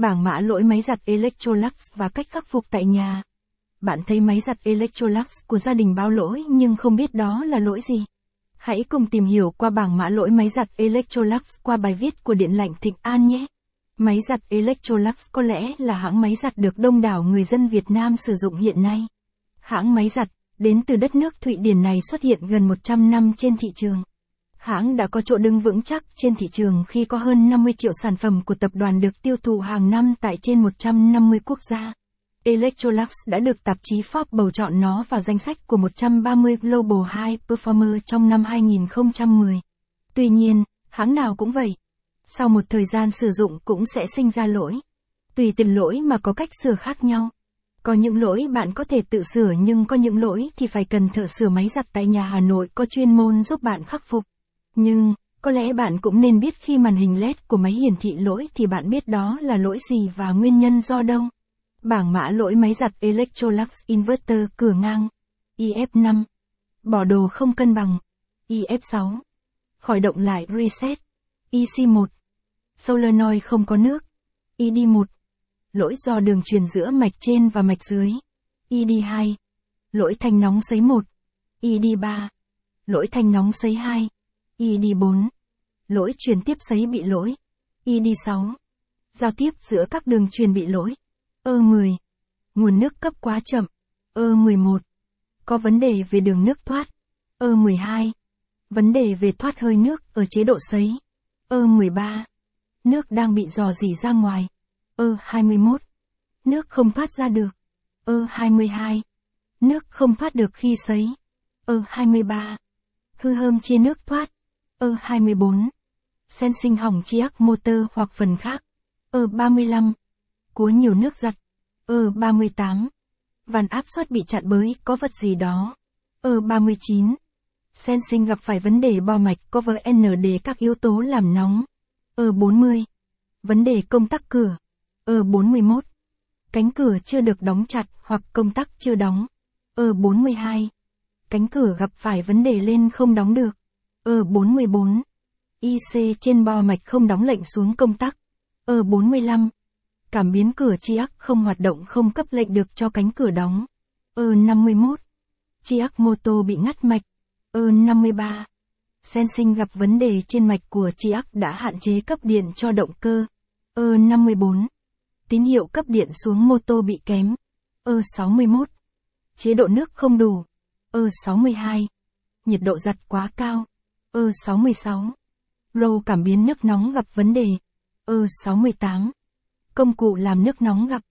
Bảng mã lỗi máy giặt Electrolux và cách khắc phục tại nhà. Bạn thấy máy giặt Electrolux của gia đình bao lỗi nhưng không biết đó là lỗi gì. Hãy cùng tìm hiểu qua bảng mã lỗi máy giặt Electrolux qua bài viết của Điện lạnh Thịnh An nhé. Máy giặt Electrolux có lẽ là hãng máy giặt được đông đảo người dân Việt Nam sử dụng hiện nay. Hãng máy giặt, đến từ đất nước Thụy Điển này xuất hiện gần 100 năm trên thị trường. Hãng đã có chỗ đứng vững chắc trên thị trường khi có hơn 50 triệu sản phẩm của tập đoàn được tiêu thụ hàng năm tại trên 150 quốc gia. Electrolux đã được tạp chí Forbes bầu chọn nó vào danh sách của 130 Global High Performer trong năm 2010. Tuy nhiên, hãng nào cũng vậy. Sau một thời gian sử dụng cũng sẽ sinh ra lỗi. Tùy từng lỗi mà có cách sửa khác nhau. Có những lỗi bạn có thể tự sửa nhưng có những lỗi thì phải cần thợ sửa máy giặt tại nhà Hà Nội có chuyên môn giúp bạn khắc phục. Nhưng, có lẽ bạn cũng nên biết khi màn hình LED của máy hiển thị lỗi thì bạn biết đó là lỗi gì và nguyên nhân do đâu. Bảng mã lỗi máy giặt Electrolux Inverter cửa ngang. IF5. Bỏ đồ không cân bằng. IF6. Khởi động lại reset. IC1. Solenoid không có nước. ID1. Lỗi do đường truyền giữa mạch trên và mạch dưới. ID2. Lỗi thanh nóng sấy 1. ID3. Lỗi thanh nóng sấy 2. ID4. Lỗi truyền tiếp sấy bị lỗi. ID6. Giao tiếp giữa các đường truyền bị lỗi. E10. Nguồn nước cấp quá chậm. E11. Có vấn đề về đường nước thoát. E12. Vấn đề về thoát hơi nước ở chế độ sấy. E13. Nước đang bị dò dỉ ra ngoài. E21. Nước không thoát ra được. E22. Nước không thoát được khi sấy. E23. Hư hơm chia nước thoát. E24. Sen sinh hỏng chiếc motor hoặc phần khác. E35. Cúa nhiều nước giặt. E38. Vàn áp suất bị chặn bới, có vật gì đó. E39. Sen sinh gặp phải vấn đề bo mạch có n để các yếu tố làm nóng. E40. Vấn đề công tắc cửa. E41. Cánh cửa chưa được đóng chặt hoặc công tắc chưa đóng. E42. Cánh cửa gặp phải vấn đề lên không đóng được. E44. IC trên bo mạch không đóng lệnh xuống công tắc. E45. Cảm biến cửa chiác không hoạt động không cấp lệnh được cho cánh cửa đóng. E51. Chiác mô tô bị ngắt mạch. E53. Sensing gặp vấn đề trên mạch của chiác đã hạn chế cấp điện cho động cơ. E54. Tín hiệu cấp điện xuống mô tô bị kém. E61. Chế độ nước không đủ. E62. Nhiệt độ giặt quá cao. Ờ, E66. Râu cảm biến nước nóng gặp vấn đề. Ờ, E68. Công cụ làm nước nóng gặp.